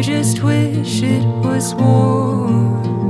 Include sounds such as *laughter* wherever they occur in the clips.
Just wish it was warm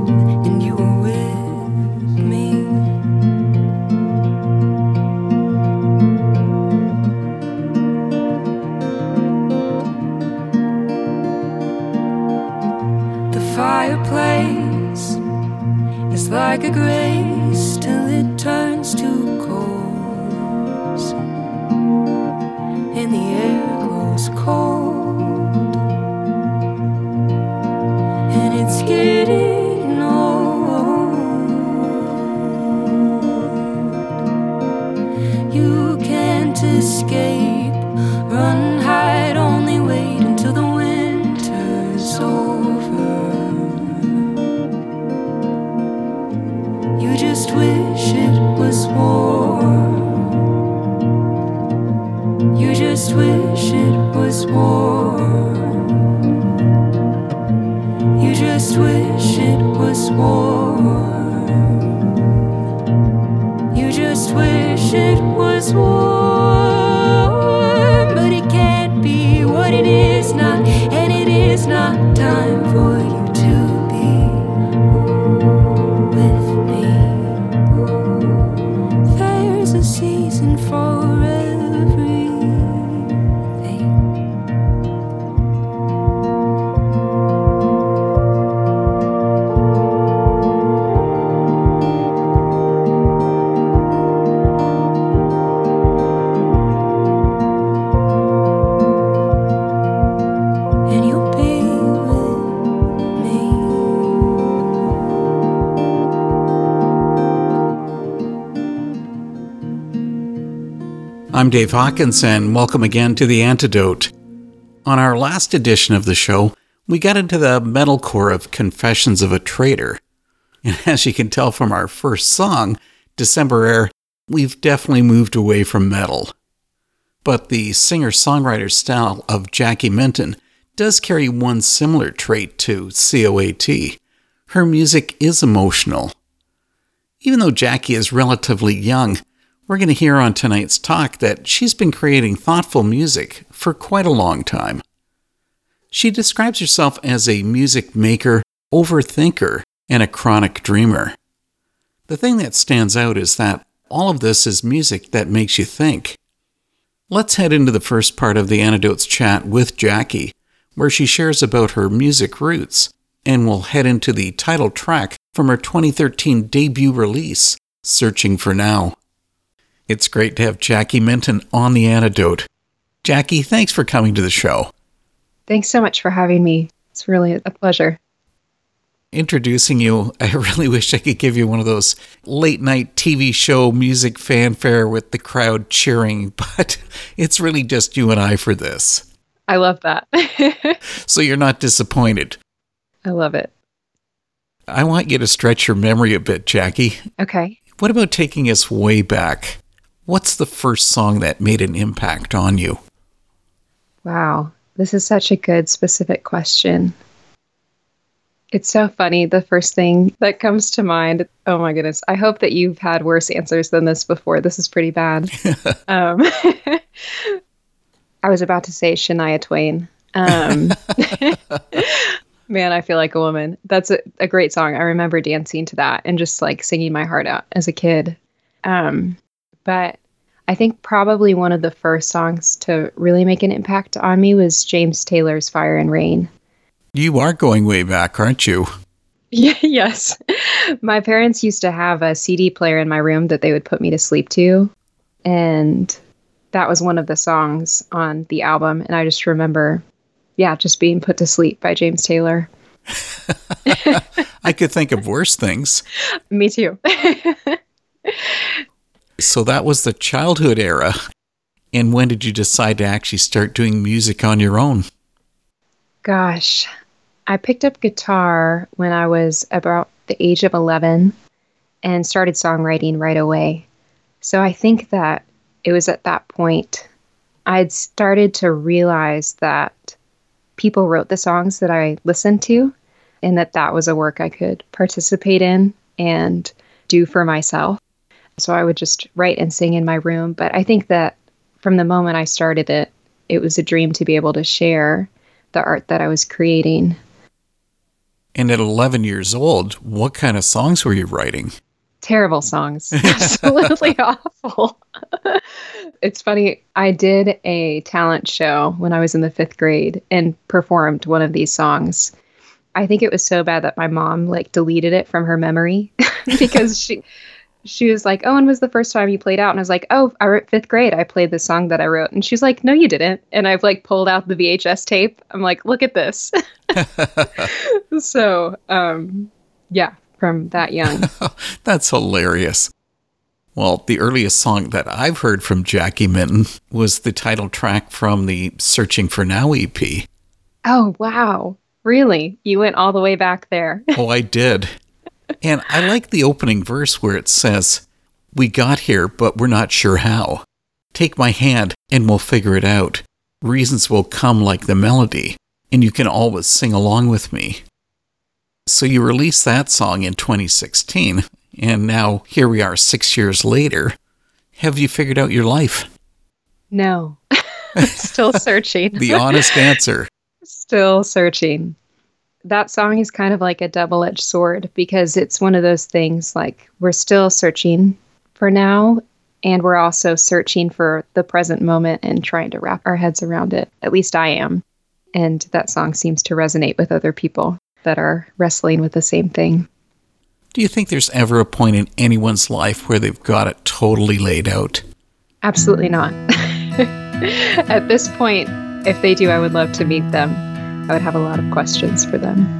I'm Dave Hawkins, and welcome again to The Antidote. On our last edition of the show, we got into the metalcore of Confessions of a Traitor. And *laughs* as you can tell from our first song, December Air, we've definitely moved away from metal. But the singer songwriter style of Jackie Minton does carry one similar trait to COAT. Her music is emotional. Even though Jackie is relatively young, we're going to hear on tonight's talk that she's been creating thoughtful music for quite a long time. She describes herself as a music maker, overthinker, and a chronic dreamer. The thing that stands out is that all of this is music that makes you think. Let's head into the first part of the Antidotes chat with Jackie, where she shares about her music roots, and we'll head into the title track from her 2013 debut release, Searching for Now. It's great to have Jackie Minton on the Antidote. Jackie, thanks for coming to the show. Thanks so much for having me. It's really a pleasure. introducing you, *laughs* I really wish I could give you one of those late night TV show music fanfare with the crowd cheering, *laughs* but it's really just you and I for this. I love that. *laughs* So you're not disappointed. I love it. I want you to stretch your memory a bit, Jackie. Okay. What about taking us way back? What's the first song that made an impact on you? Wow. This is such a good, specific question. It's so funny. The first thing that comes to mind, oh my goodness, I hope that you've had worse answers than this before. This is pretty bad. *laughs* um, *laughs* I was about to say Shania Twain. Um, *laughs* man, I feel like a woman. That's a, a great song. I remember dancing to that and just like singing my heart out as a kid. Um, but I think probably one of the first songs to really make an impact on me was James Taylor's Fire and Rain. You are going way back, aren't you? *laughs* Yeah, yes. My parents used to have a CD player in my room that they would put me to sleep to. And that was one of the songs on the album. And I just remember, yeah, just being put to sleep by James Taylor. *laughs* I could think of worse things. *laughs* Me too. So that was the childhood era. And when did you decide to actually start doing music on your own? Gosh, I picked up guitar when I was about the age of 11 and started songwriting right away. So I think that it was at that point I'd started to realize that people wrote the songs that I listened to and that that was a work I could participate in and do for myself. So I would just write and sing in my room. But I think that from the moment I started it, it was a dream to be able to share the art that I was creating. And at 11 years old, what kind of songs were you writing? Terrible songs. *laughs* *laughs* Absolutely awful. *laughs* it's funny. I did a talent show when I was in the fifth grade and performed one of these songs. I think it was so bad that my mom like deleted it from her memory because she she was like, "Oh, when was the first time you played out?" And I was like, "Oh, I wrote fifth grade. I played the song that I wrote." And she's like, "No, you didn't." And I've like pulled out the VHS tape. I'm like, "Look at this." *laughs* so, um, yeah, from that young. *laughs* That's hilarious. Well, the earliest song that I've heard from Jackie Minton was the title track from the Searching for Now EP. oh wow, really? You went all the way back there. Oh, I did. And I like the opening verse where it says, We got here, but we're not sure how. Take my hand and we'll figure it out. Reasons will come like the melody, and you can always sing along with me. So you released that song in 2016, and now here we are six years later. Have you figured out your life? no, *laughs* still *laughs* searching. The honest answer. still searching. That song is kind of like a double edged sword because it's one of those things like we're still searching for now, and we're also searching for the present moment and trying to wrap our heads around it. At least I am. And that song seems to resonate with other people that are wrestling with the same thing. Do you think there's ever a point in anyone's life where they've got it totally laid out? Absolutely not. *laughs* At this point, if they do, I would love to meet them. I would have a lot of questions for them.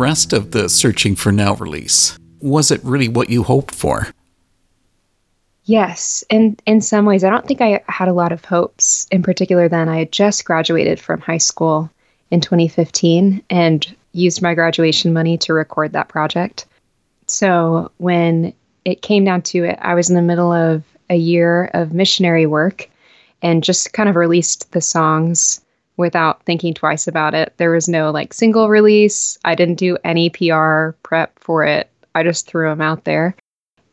Rest of the Searching for Now release? Was it really what you hoped for? Yes, and in some ways, I don't think I had a lot of hopes. In particular, then I had just graduated from high school in 2015 and used my graduation money to record that project. So when it came down to it, I was in the middle of a year of missionary work and just kind of released the songs without thinking twice about it. There was no like single release. I didn't do any PR prep for it. I just threw them out there.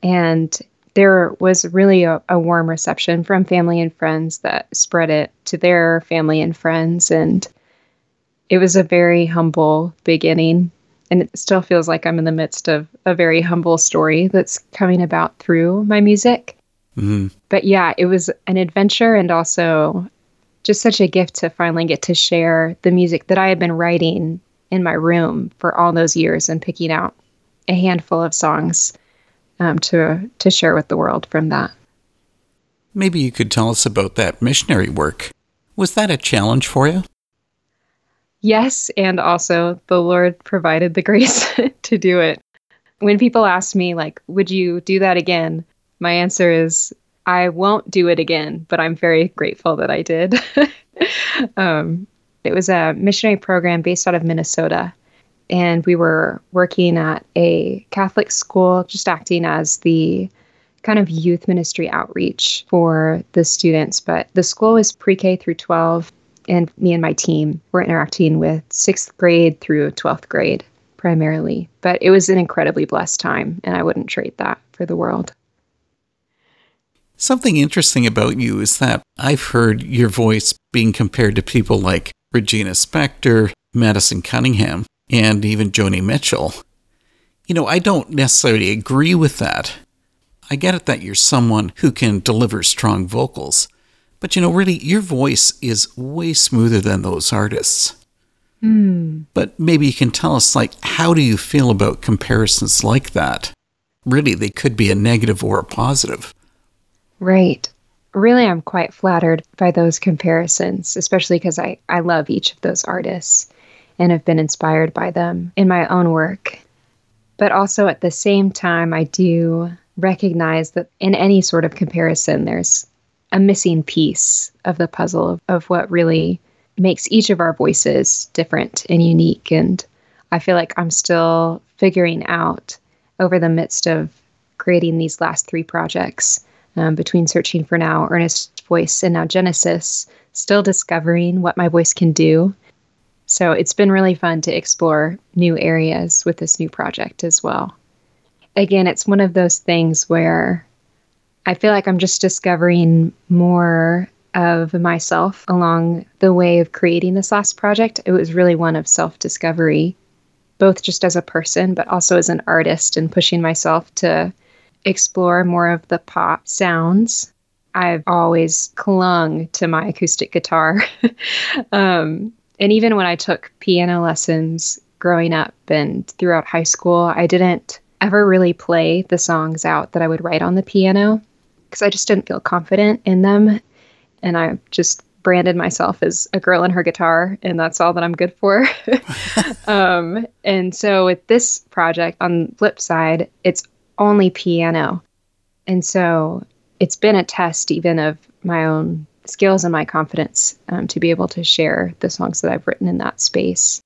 And there was really a, a, warm reception from family and friends that spread it to their family and friends. And it was a very humble beginning. And it still feels like I'm in the midst of a very humble story that's coming about through my music. Mm-hmm. But yeah, it was an adventure and also just such a gift to finally get to share the music that I had been writing in my room for all those years and picking out a handful of songs um, to to share with the world from that. Maybe you could tell us about that missionary work. Was that a challenge for you? Yes, and also the Lord provided the *laughs* grace to do it. When people ask me like, "Would you do that again?" My answer is I won't do it again, but I'm very grateful that I did. *laughs* um, it was a missionary program based out of Minnesota. And we were working at a Catholic school, just acting as the kind of youth ministry outreach for the students. But the school was pre K through 12, and me and my team were interacting with sixth grade through 12th grade primarily. But it was an incredibly blessed time, and I wouldn't trade that for the world. Something interesting about you is that I've heard your voice being compared to people like Regina Spektor, Madison Cunningham, and even Joni Mitchell. You know, I don't necessarily agree with that. I get it that you're someone who can deliver strong vocals, but you know, really, your voice is way smoother than those artists. Mm. But maybe you can tell us, like, how do you feel about comparisons like that? Really, they could be a negative or a positive. Right. Really, I'm quite flattered by those comparisons, especially because I, I love each of those artists and have been inspired by them in my own work. But also at the same time, I do recognize that in any sort of comparison, there's a missing piece of the puzzle of, of what really makes each of our voices different and unique. And I feel like I'm still figuring out over the midst of creating these last three projects um, between Searching for Now, Earnest Voice, and now Genesis, still discovering what my voice can do. So it's been really fun to explore new areas with this new project as well. Again, it's one of those things where I feel like I'm just discovering more of myself along the way of creating this last project. It was really one of self discovery, both just as a person, but also as an artist, and pushing myself to explore more of the pop sounds. I've always clung to my acoustic guitar. *laughs* um, and even when I took piano lessons growing up and throughout high school, I didn't ever really play the songs out that I would write on the piano because I just didn't feel confident in them. And I just branded myself as a girl and her guitar, and that's all that I'm good for. *laughs* *laughs* um, and so with this project, on the flip side, it's only piano. And so it's been a test even of my own skills and my confidence um, to be able to share the songs that I've written in that space.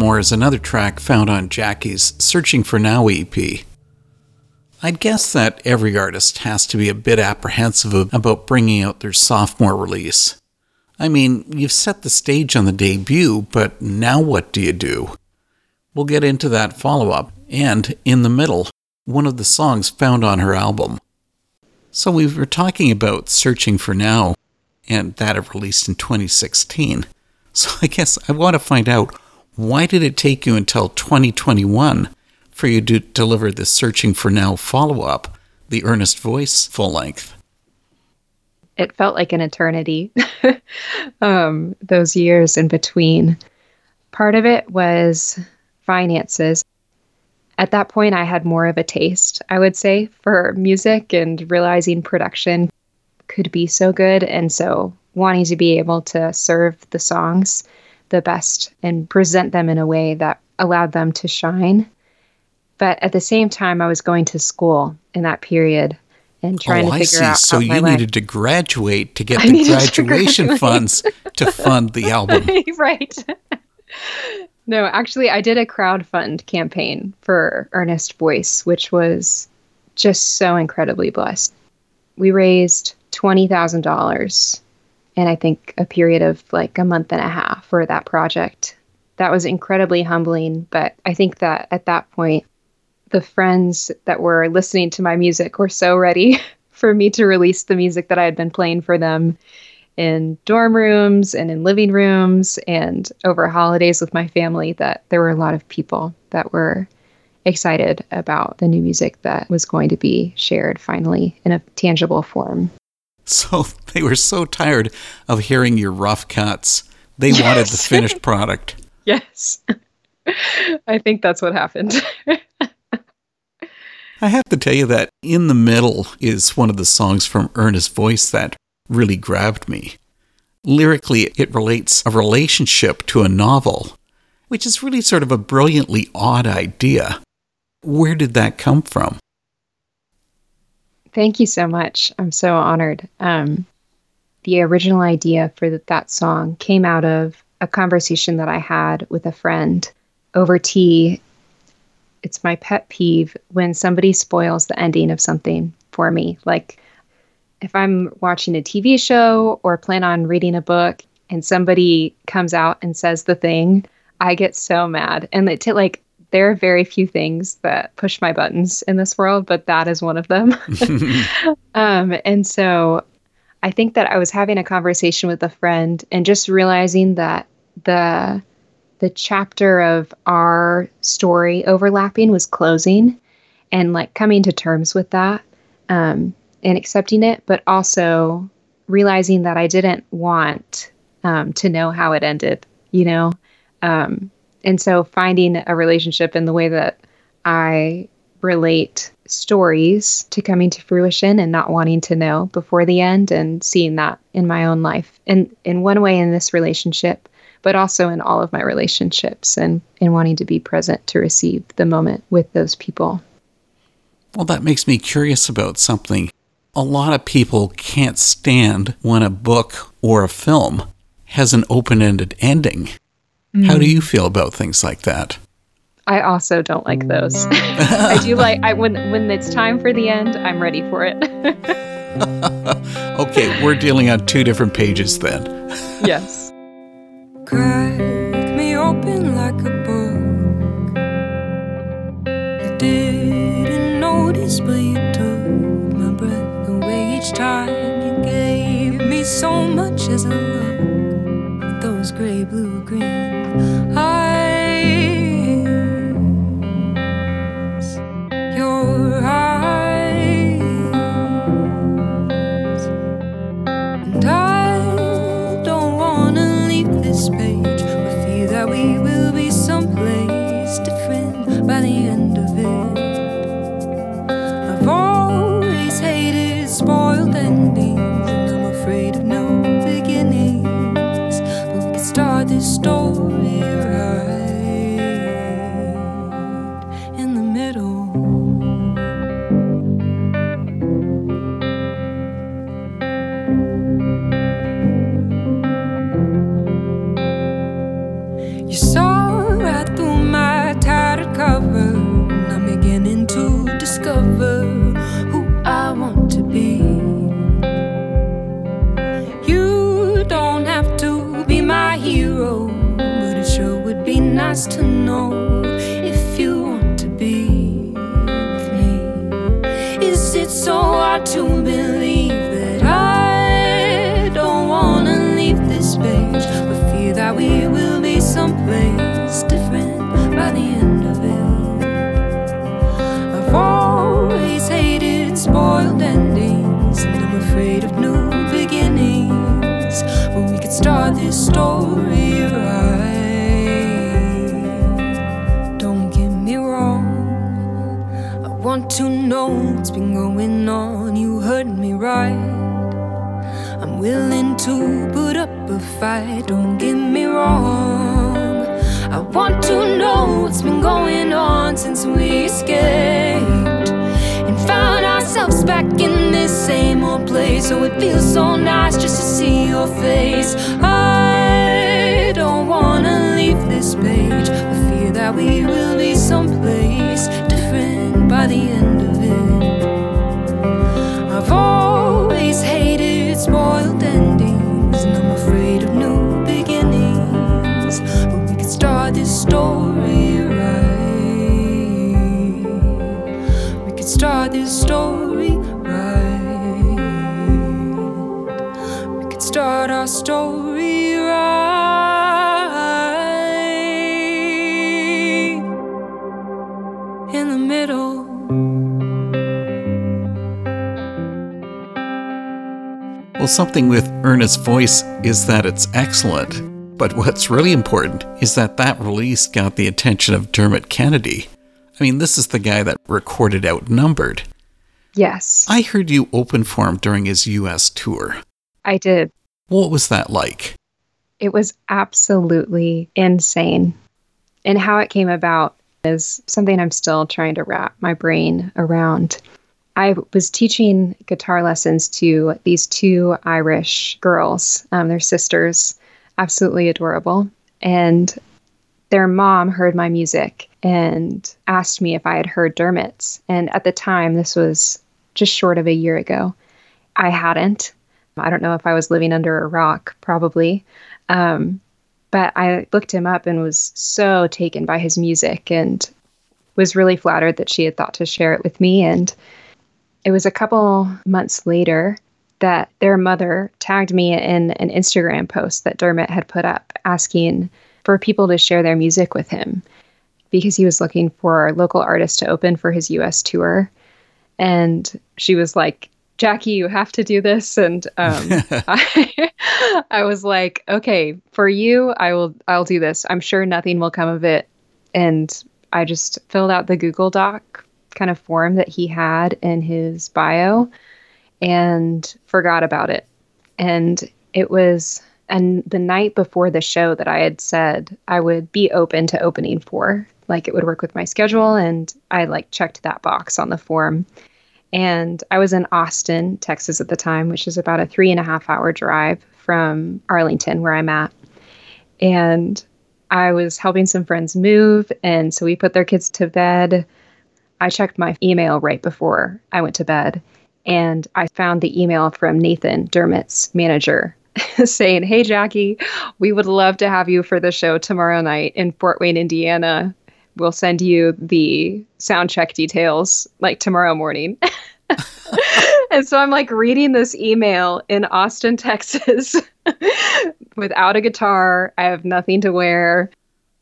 More is another track found on Jackie's Searching for Now EP. I'd guess that every artist has to be a bit apprehensive about bringing out their sophomore release. I mean, you've set the stage on the debut, but now what do you do? We'll get into that follow up, and in the middle, one of the songs found on her album. So we were talking about Searching for Now, and that it released in 2016. So I guess I want to find out why did it take you until 2021 for you to deliver the Searching for Now follow up, the Earnest Voice full length? It felt like an eternity, *laughs* um, those years in between. Part of it was finances. At that point, I had more of a taste, I would say, for music and realizing production could be so good. And so wanting to be able to serve the songs the best and present them in a way that allowed them to shine. But at the same time, I was going to school in that period and oh, trying oh, to figure I see. out. So you life. needed to graduate to get *laughs* I the needed to graduation funds to fund the *laughs* album. right. *laughs* no, actually, I did a crowdfund campaign for Earnest Voice, which was just so incredibly blessed. We raised $20,000 in, I think, a period of like a month and a half for that project. That was incredibly humbling. But I think that at that point, the friends that were listening to my music were so ready *laughs* for me to release the music that I had been playing for them in dorm rooms and in living rooms and over holidays with my family that there were a lot of people that were excited about the new music that was going to be shared finally in a tangible form. *laughs* So they were so tired of hearing your rough cuts. They wanted the finished *laughs* product. Yes. *laughs* I think that's what happened. I have to tell you that In the Middle is one of the songs from Earnest Voice that really grabbed me. Lyrically, it relates a relationship to a novel, which is really sort of a brilliantly odd idea. Where did that come from? Thank you so much. I'm so honored. Um, the original idea for that song came out of a conversation that I had with a friend over tea. It's my pet peeve when somebody spoils the ending of something for me. Like if I'm watching a TV show or plan on reading a book and somebody comes out and says the thing, I get so mad. And it t- like there are very few things that push my buttons in this world, but that is one of them. *laughs* *laughs* um, and so I think that I was having a conversation with a friend and just realizing that the the chapter of our story overlapping was closing and like coming to terms with that um, and accepting it, but also realizing that I didn't want um, to know how it ended, you know? Um, and so finding a relationship in the way that I relate stories to coming to fruition and not wanting to know before the end and seeing that in my own life and in one way in this relationship but also in all of my relationships and in wanting to be present to receive the moment with those people Well, that makes me curious about something. A lot of people can't stand when a book or a film has an open ended ending. How do mm. you feel about things like that? I also don't like those. *laughs* I do like I when when it's time for the end, I'm ready for it. *laughs* Okay, we're dealing on two different pages then. *laughs* yes. Crack me open like a book. You didn't notice, but you took my breath away each time. You gave me so much as a look. With those gray, blue, green start this story right. Don't get me wrong. I want to know what's been going on. You heard me right. I'm willing to put up a fight. Don't get me wrong. I want to know what's been going on since we escaped and found ourselves back in this same old place. So it feels so nice just to see your face. I don't wanna leave this page, but fear that we will be someplace different by the end of it. I've always hated spoiled endings, and I'm afraid of new beginnings. But we could start this story start this story right. We could start our story right in the middle. Well, something with Earnest Voice is that it's excellent. But what's really important is that that release got the attention of Dermot Kennedy. I mean, this is the guy that recorded Outnumbered. Yes, I heard you open for him during his US tour. I did. What was that like? It was absolutely insane. And how it came about is something I'm still trying to wrap my brain around. I was teaching guitar lessons to these two Irish girls. Um, they're sisters, absolutely adorable. And their mom heard my music and asked me if I had heard Dermot's. And at the time, this was just short of a year ago, I hadn't. I don't know if I was living under a rock, probably. Um, but I looked him up and was so taken by his music and was really flattered that she had thought to share it with me. And it was a couple months later that their mother tagged me in an Instagram post that Dermot had put up asking for people to share their music with him because he was looking for local artists to open for his US tour. And she was like, Jackie, you have to do this. And um, *laughs* *laughs* I, I was like, okay, for you, I will, I'll do this. I'm sure nothing will come of it. And I just filled out the Google Doc kind of form that he had in his bio and forgot about it. And it was and the night before the show that I had said I would be open to opening for, like it would work with my schedule, and I like checked that box on the form. And I was in Austin, Texas at the time, which is about a three and a half hour drive from Arlington, where I'm at. And I was helping some friends move, and so we put their kids to bed. I checked my email right before I went to bed, and I found the email from Nathan Dermot's manager *laughs* saying, Hey, Jackie, we would love to have you for the show tomorrow night in Fort Wayne, Indiana. We'll send you the sound check details like tomorrow morning. *laughs* and so I'm like reading this email in Austin, *laughs* Texas, without a guitar. I have nothing to wear.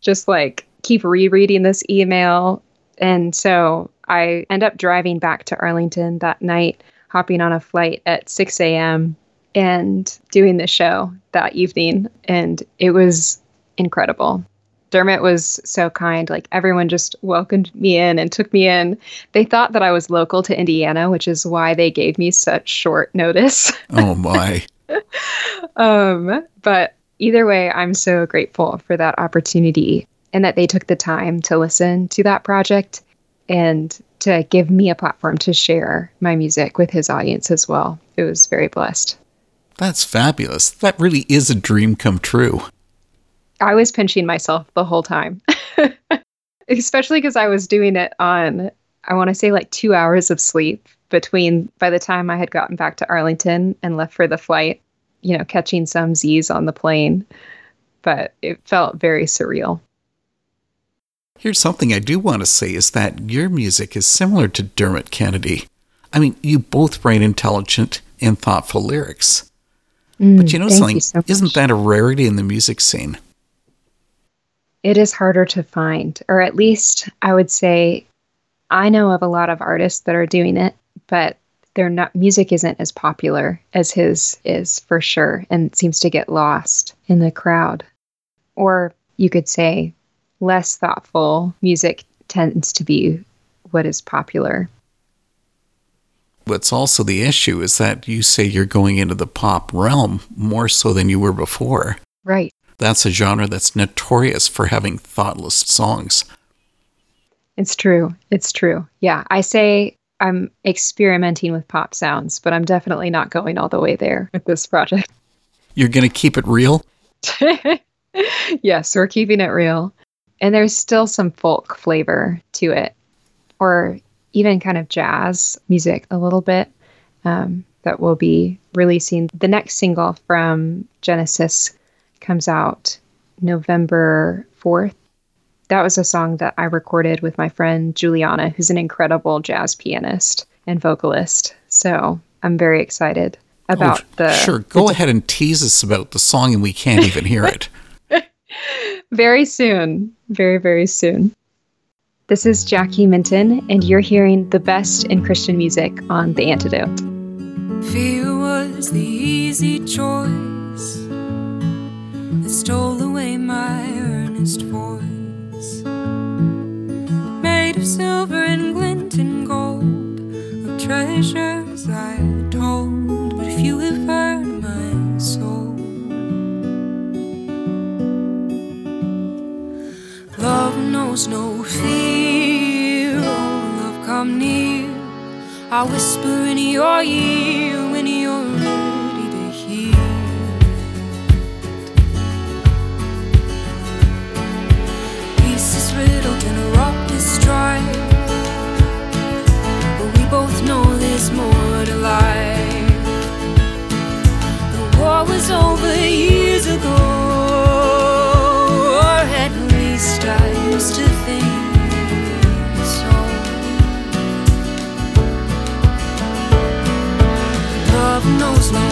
Just like keep rereading this email. And so I end up driving back to Arlington that night, hopping on a flight at 6 a.m. and doing the show that evening. And it was incredible. Dermot was so kind. Like everyone just welcomed me in and took me in. They thought that I was local to Indiana, which is why they gave me such short notice. *laughs* Oh my. *laughs* um, but either way, I'm so grateful for that opportunity and that they took the time to listen to that project and to give me a platform to share my music with his audience as well. It was very blessed. That's fabulous. That really is a dream come true. I was pinching myself the whole time, *laughs* especially because I was doing it on, I want to say like two hours of sleep between by the time I had gotten back to Arlington and left for the flight, you know, catching some Z's on the plane. But it felt very surreal. Here's something I do want to say is that your music is similar to Dermot Kennedy. I mean, you both write intelligent and thoughtful lyrics. Mm, but you know something? you so. Isn't that a rarity in the music scene? It is harder to find, or at least I would say I know of a lot of artists that are doing it, but their not music isn't as popular as his is for sure and seems to get lost in the crowd. Or you could say less thoughtful music tends to be what is popular. What's also the issue is that you say you're going into the pop realm more so than you were before. Right. That's a genre that's notorious for having thoughtless songs. It's true. It's true. Yeah. I say I'm experimenting with pop sounds, but I'm definitely not going all the way there with this project. *laughs* You're going to keep it real? yes, we're keeping it real. And there's still some folk flavor to it, or even kind of jazz music a little bit um, that we'll be releasing. The next single from Genesis comes out November 4th. That was a song that I recorded with my friend Juliana, who's an incredible jazz pianist and vocalist. So I'm very excited oh, about oh, the. Sure, go ahead and tease us about the song and we can't even hear it. *laughs* very soon. Very, very soon. This is Jackie Minton, and you're hearing the best in Christian music on The Antidote. Fear was the easy choice that stole away my earnest voice. Made of silver and glint and gold, of treasures I told. But few have heard my soul, love knows no fear. Oh, love, come near. I whisper in your ear riddled in a rock destroyed. But we both know there's more to life. The war was over years ago, or at least I used to think so. Love knows no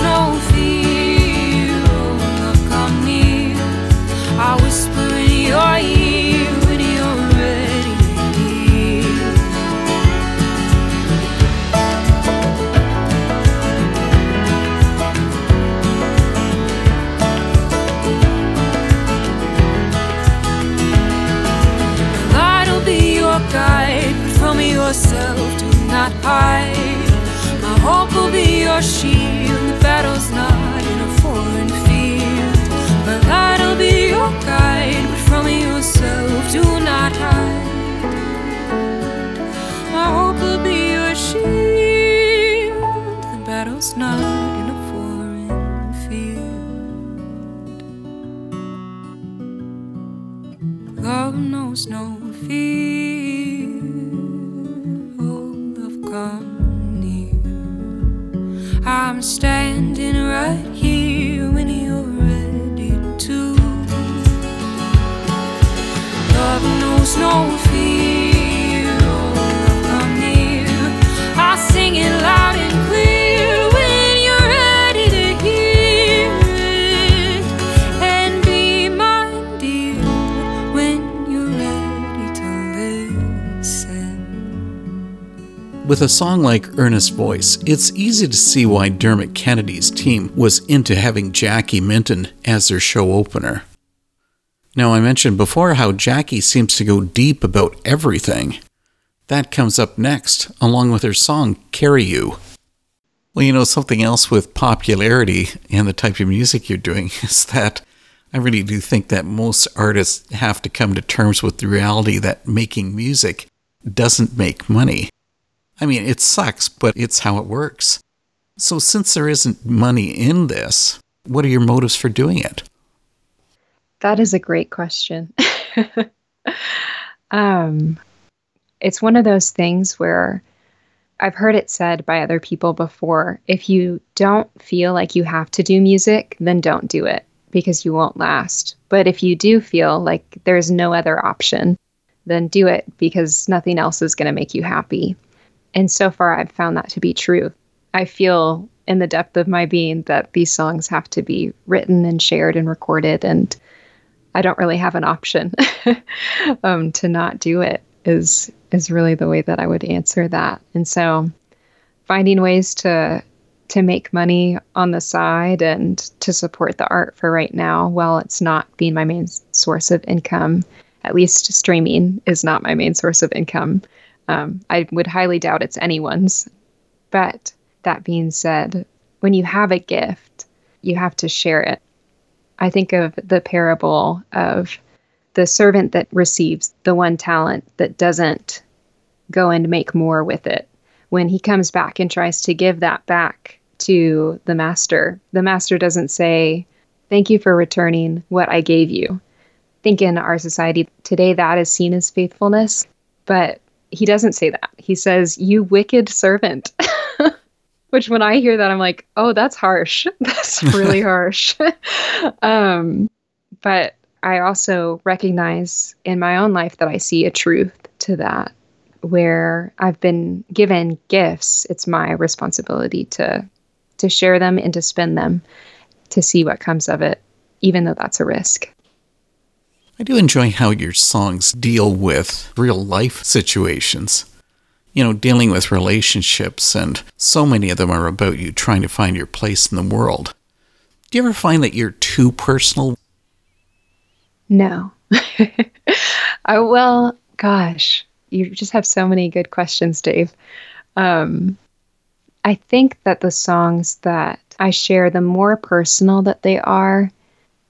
Love With a song like Earnest Voice, it's easy to see why Dermot Kennedy's team was into having Jackie Minton as their show opener. Now, I mentioned before how Jackie seems to go deep about everything. That comes up next, along with her song Carry You. Well, you know, something else with popularity and the type of music you're doing *laughs* is that I really do think that most artists have to come to terms with the reality that making music doesn't make money. I mean, it sucks, but it's how it works. So, since there isn't money in this, what are your motives for doing it? That is a great question. *laughs* um, it's one of those things where I've heard it said by other people before if you don't feel like you have to do music, then don't do it because you won't last. But if you do feel like there's no other option, then do it because nothing else is going to make you happy. And so far, I've found that to be true. I feel in the depth of my being that these songs have to be written and shared and recorded, and I don't really have an option *laughs* um, to not do it. Is is really the way that I would answer that. And so, finding ways to to make money on the side and to support the art for right now, while it's not being my main source of income, at least streaming is not my main source of income. Um, I would highly doubt it's anyone's. But that being said, when you have a gift, you have to share it. I think of the parable of the servant that receives the one talent that doesn't go and make more with it. When he comes back and tries to give that back to the master, the master doesn't say, Thank you for returning what I gave you. I think in our society today that is seen as faithfulness, but he doesn't say that. He says, You wicked servant. *laughs* Which when I hear that, I'm like, oh, that's harsh. *laughs* That's really *laughs* harsh. um, but I also recognize in my own life that I see a truth to that where I've been given gifts. It's my responsibility to to share them and to spend them to see what comes of it, even though that's a risk. I do enjoy how your songs deal with real life situations you know, dealing with relationships, and so many of them are about you trying to find your place in the world. Do you ever find that you're too personal? No. *laughs* I, well, gosh, you just have so many good questions, Dave. Um, I think that the songs that I share, the more personal that they are,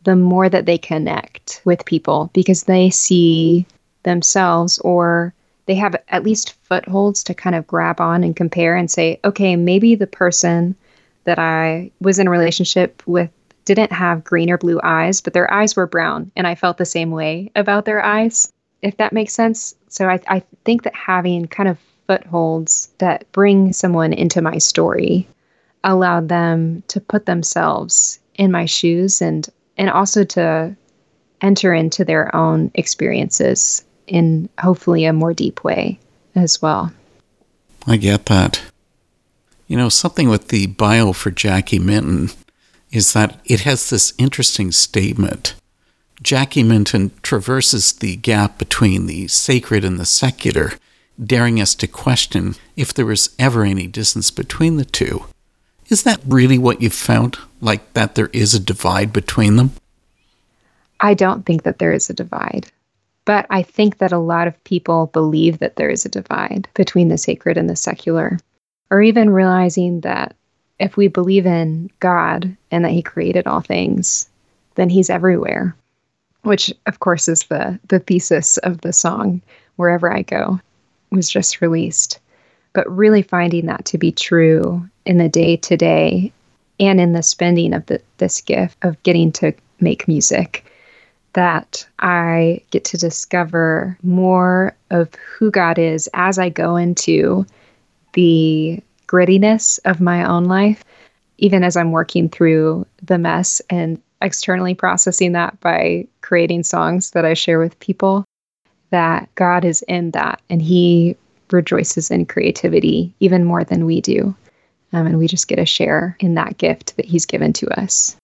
the more that they connect with people because they see themselves or they have at least footholds to kind of grab on and compare and say, okay, maybe the person that I was in a relationship with didn't have green or blue eyes, but their eyes were brown. And I felt the same way about their eyes, if that makes sense. So I, I think that having kind of footholds that bring someone into my story allowed them to put themselves in my shoes and and also to enter into their own experiences in hopefully a more deep way as well. I get that. You know, something with the bio for Jackie Minton is that it has this interesting statement. Jackie Minton traverses the gap between the sacred and the secular, daring us to question if there was ever any distance between the two. Is that really what you've found? Like that there is a divide between them? I don't think that there is a divide. But I think that a lot of people believe that there is a divide between the sacred and the secular, or even realizing that if we believe in God and that He created all things, then He's everywhere, which, of course, is the, the thesis of the song, Wherever I Go, was just released. But really finding that to be true in the day to day and in the spending of the, this gift of getting to make music that I get to discover more of who God is as I go into the grittiness of my own life, even as I'm working through the mess and externally processing that by creating songs that I share with people, that God is in that and He rejoices in creativity even more than we do. Um, and we just get a share in that gift that He's given to us.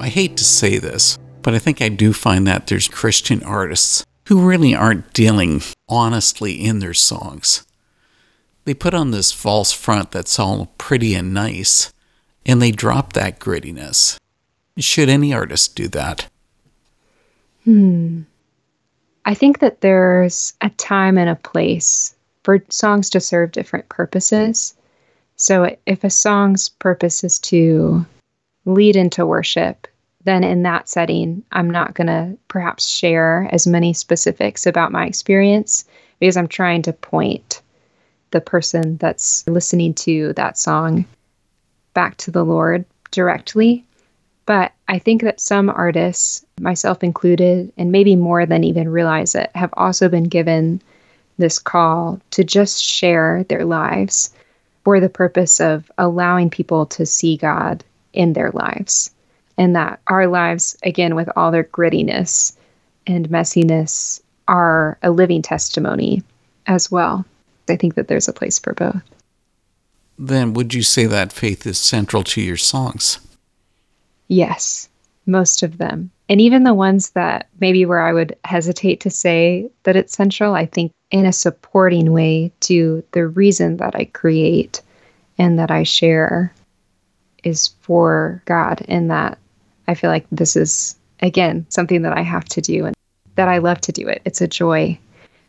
I hate to say this, but I think I do find that there's Christian artists who really aren't dealing honestly in their songs. They put on this false front that's all pretty and nice, and they drop that grittiness. Should any artist do that? Hmm. I think that there's a time and a place for songs to serve different purposes. So if a song's purpose is to lead into worship, then in that setting, I'm not going to perhaps share as many specifics about my experience because I'm trying to point the person that's listening to that song back to the Lord directly. But I think that some artists, myself included, and maybe more than even realize it, have also been given this call to just share their lives for the purpose of allowing people to see God in their lives. And that our lives, again, with all their grittiness and messiness, are a living testimony as well. I think that there's a place for both. Then would you say that faith is central to your songs? Yes, most of them. And even the ones that maybe where I would hesitate to say that it's central, I think in a supporting way to the reason that I create and that I share is for God, and that I feel like this is, again, something that I have to do and that I love to do it. It's a joy.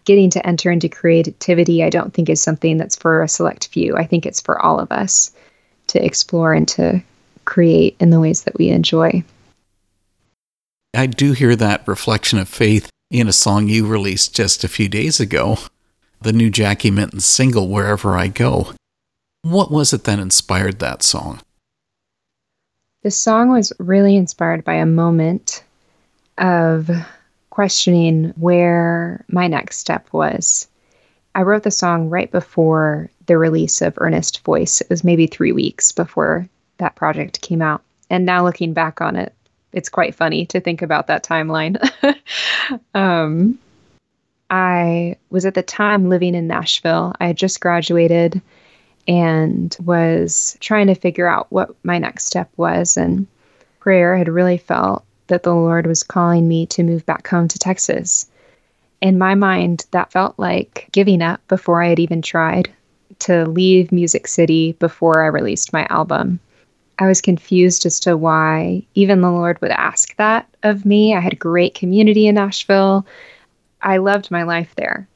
Getting to enter into creativity, I don't think is something that's for a select few. I think it's for all of us to explore and to create in the ways that we enjoy. I do hear that reflection of faith in a song you released just a few days ago, the new Jackie Minton single, Wherever I Go. What was it that inspired that song? The song was really inspired by a moment of questioning where my next step was. I wrote the song right before the release of Earnest Voice. It was maybe three weeks before that project came out. And now looking back on it, it's quite funny to think about that timeline. *laughs* um, I was at the time living in Nashville. I had just graduated and was trying to figure out what my next step was. And prayer had really felt that the Lord was calling me to move back home to Texas. In my mind, that felt like giving up before I had even tried to leave Music City before I released my album. I was confused as to why even the Lord would ask that of me. I had great community in Nashville. I loved my life there.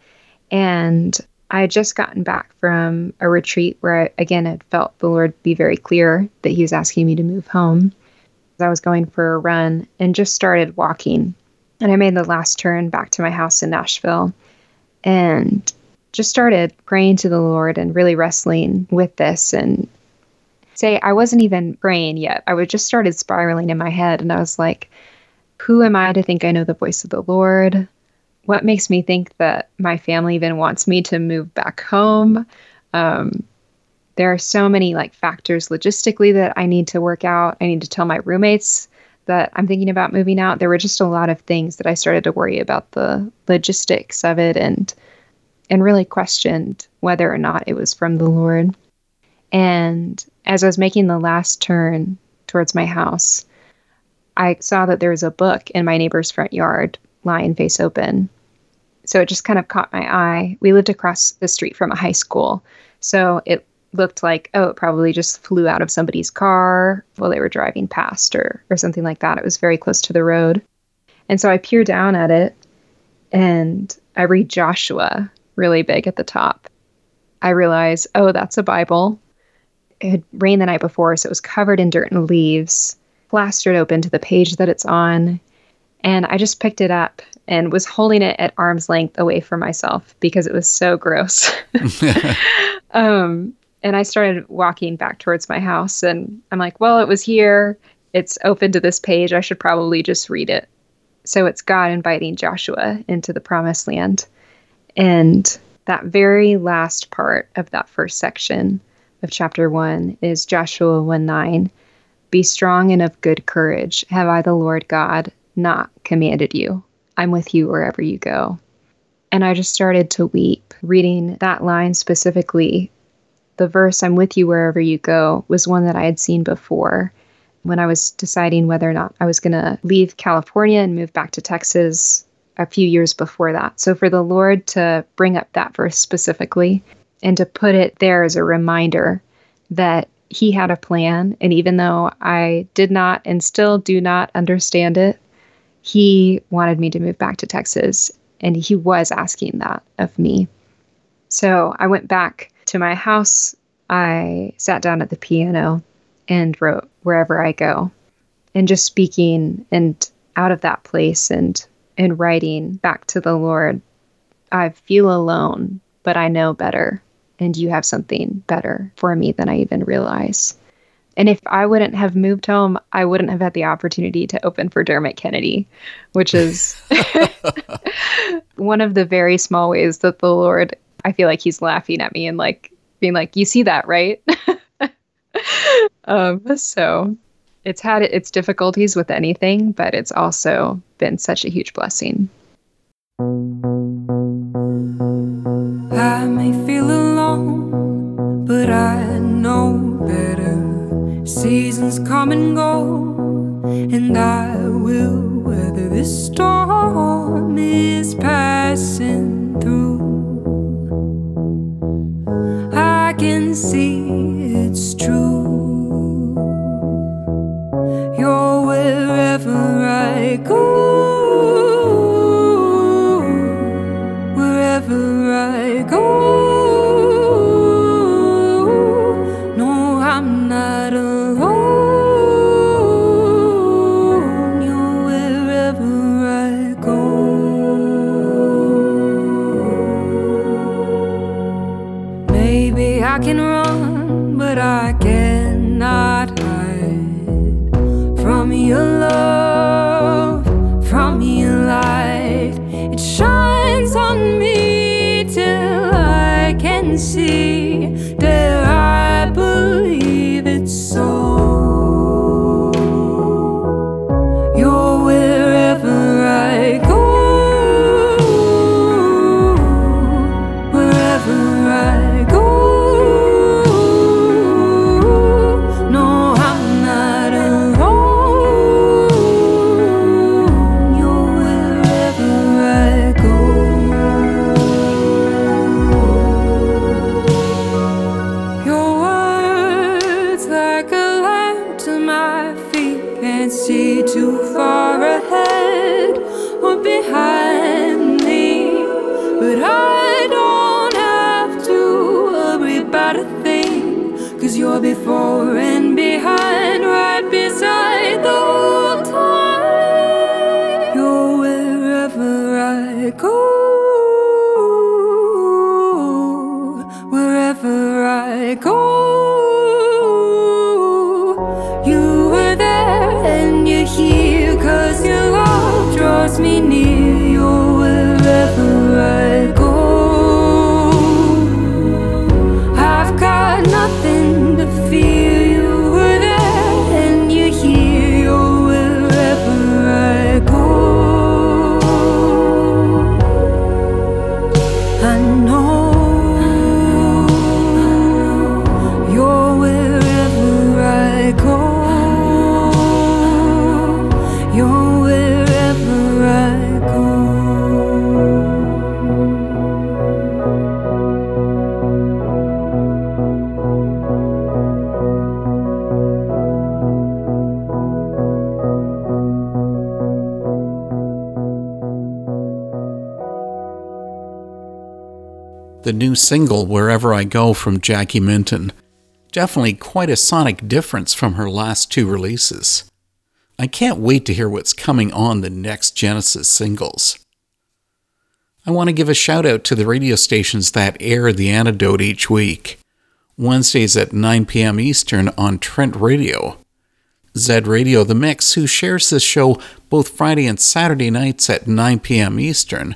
And I had just gotten back from a retreat where I, again, had felt the Lord be very clear that He was asking me to move home. I was going for a run and just started walking. And I made the last turn back to my house in Nashville and just started praying to the Lord and really wrestling with this and say I wasn't even praying yet. I was just started spiraling in my head and I was like, who am I to think I know the voice of the Lord? What makes me think that my family even wants me to move back home? Um, there are so many like factors logistically that I need to work out. I need to tell my roommates that I'm thinking about moving out. There were just a lot of things that I started to worry about the logistics of it and and really questioned whether or not it was from the Lord. And as I was making the last turn towards my house, I saw that there was a book in my neighbor's front yard lying face open. So it just kind of caught my eye. We lived across the street from a high school. So it looked like, oh, it probably just flew out of somebody's car while they were driving past or, or something like that. It was very close to the road. And so I peer down at it and I read Joshua really big at the top. I realize, oh, that's a Bible. It had rained the night before, so it was covered in dirt and leaves, plastered open to the page that it's on. And I just picked it up and was holding it at arm's length away from myself because it was so gross. *laughs* *laughs* um, and I started walking back towards my house, and I'm like, well, it was here. It's open to this page. I should probably just read it. So it's God inviting Joshua into the promised land. And that very last part of that first section of chapter one is Joshua 1 9. Be strong and of good courage. Have I, the Lord God, not commanded you? I'm with you wherever you go. And I just started to weep reading that line specifically. The verse, I'm with you wherever you go, was one that I had seen before when I was deciding whether or not I was going to leave California and move back to Texas a few years before that. So for the Lord to bring up that verse specifically and to put it there as a reminder that He had a plan, and even though I did not and still do not understand it, He wanted me to move back to Texas, and He was asking that of me. So I went back to my house. I sat down at the piano and wrote Wherever I Go, and just speaking and out of that place and in writing back to the Lord, I feel alone, but I know better, and you have something better for me than I even realize. And if I wouldn't have moved home, I wouldn't have had the opportunity to open for Dermot Kennedy, which is *laughs* *laughs* one of the very small ways that the Lord, I feel like he's laughing at me and like being like, You see that, right? *laughs* um, so it's had its difficulties with anything, but it's also been such a huge blessing. I may feel alone, but I know better. Seasons come and go, and I will weather this storm is passing through. I can see it's true. The new single Wherever I Go from Jackie Minton. Definitely quite a sonic difference from her last two releases. I can't wait to hear what's coming on the next Genesis singles. I want to give a shout out to the radio stations that air the antidote each week. Wednesdays at 9 p.m. Eastern on Trent Radio. Zed Radio The Mix, who shares this show both Friday and Saturday nights at 9 p.m. Eastern.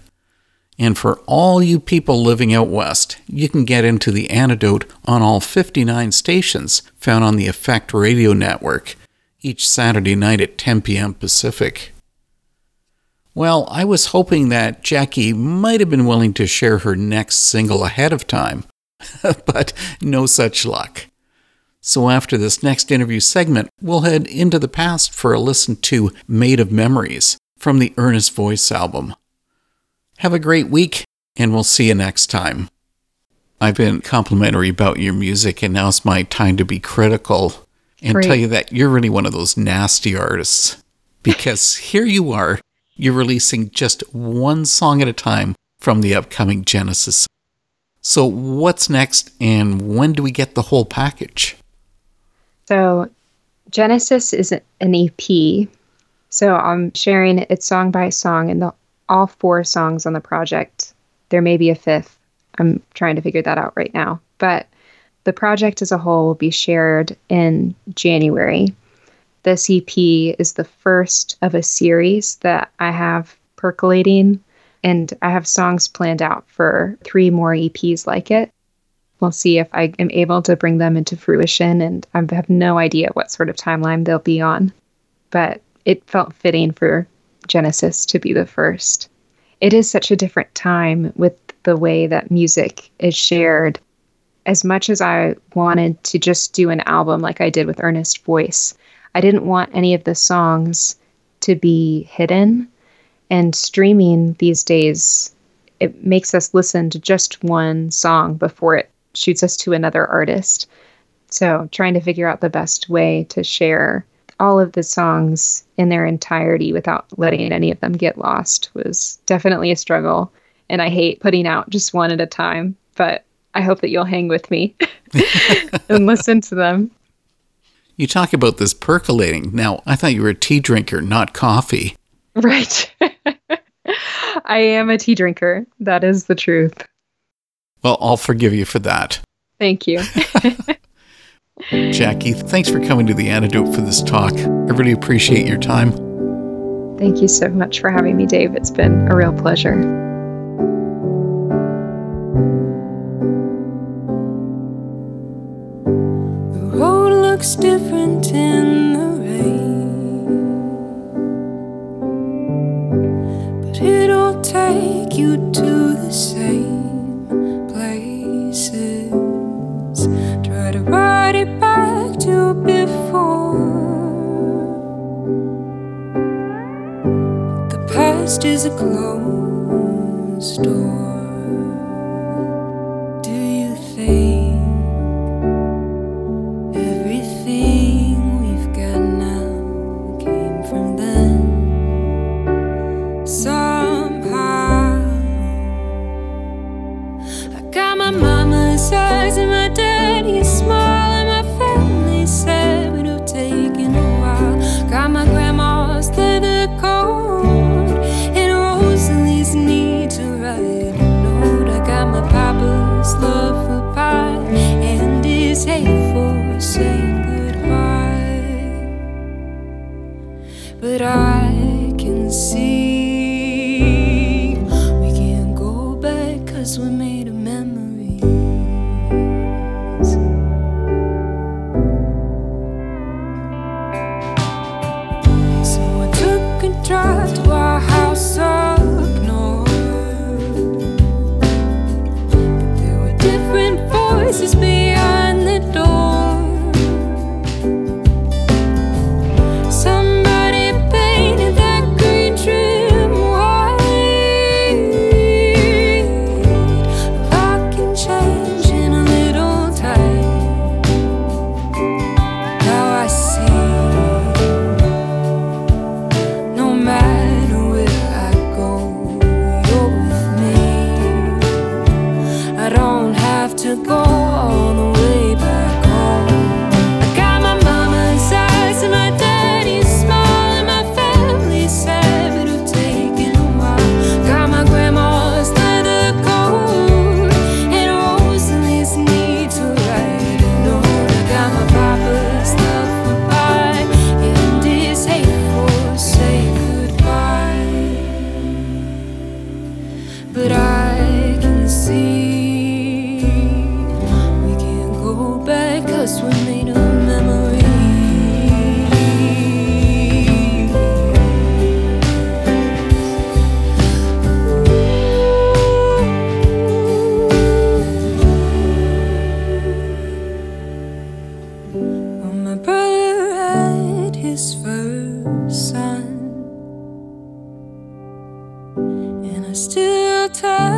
And for all you people living out west, you can get into the antidote on all 59 stations found on the Effect Radio Network each Saturday night at 10 p.m. Pacific. Well, I was hoping that Jackie might have been willing to share her next single ahead of time, *laughs* but no such luck. So after this next interview segment, we'll head into the past for a listen to Made of Memories from the Earnest Voice album. Have a great week, and we'll see you next time. I've been complimentary about your music, and now it's my time to be critical and Great. tell you that you're really one of those nasty artists. Because *laughs* here you are, you're releasing just one song at a time from the upcoming Genesis. So, what's next, and when do we get the whole package? So, Genesis is an EP. So, I'm sharing it song by song, and the, all four songs on the project. There may be a fifth. I'm trying to figure that out right now. But the project as a whole will be shared in January. This EP is the first of a series that I have percolating, and I have songs planned out for three more EPs like it. We'll see if I am able to bring them into fruition, and I have no idea what sort of timeline they'll be on. But it felt fitting for Genesis to be the first. It is such a different time with the way that music is shared. As much as I wanted to just do an album like I did with Earnest Voice, I didn't want any of the songs to be hidden. And streaming these days, it makes us listen to just one song before it shoots us to another artist. So, trying to figure out the best way to share all of the songs in their entirety without letting any of them get lost was definitely a struggle. And I hate putting out just one at a time, but I hope that you'll hang with me *laughs* and listen to them. You talk about this percolating. Now, I thought you were a tea drinker, not coffee. Right. *laughs* I am a tea drinker. That is the truth. Well, I'll forgive you for that. Thank you. *laughs* Jackie, thanks for coming to the antidote for this talk. I really appreciate your time. Thank you so much for having me, Dave. It's been a real pleasure. The road looks different in the rain, but it'll take you to the same to before. The past is a closed door. Still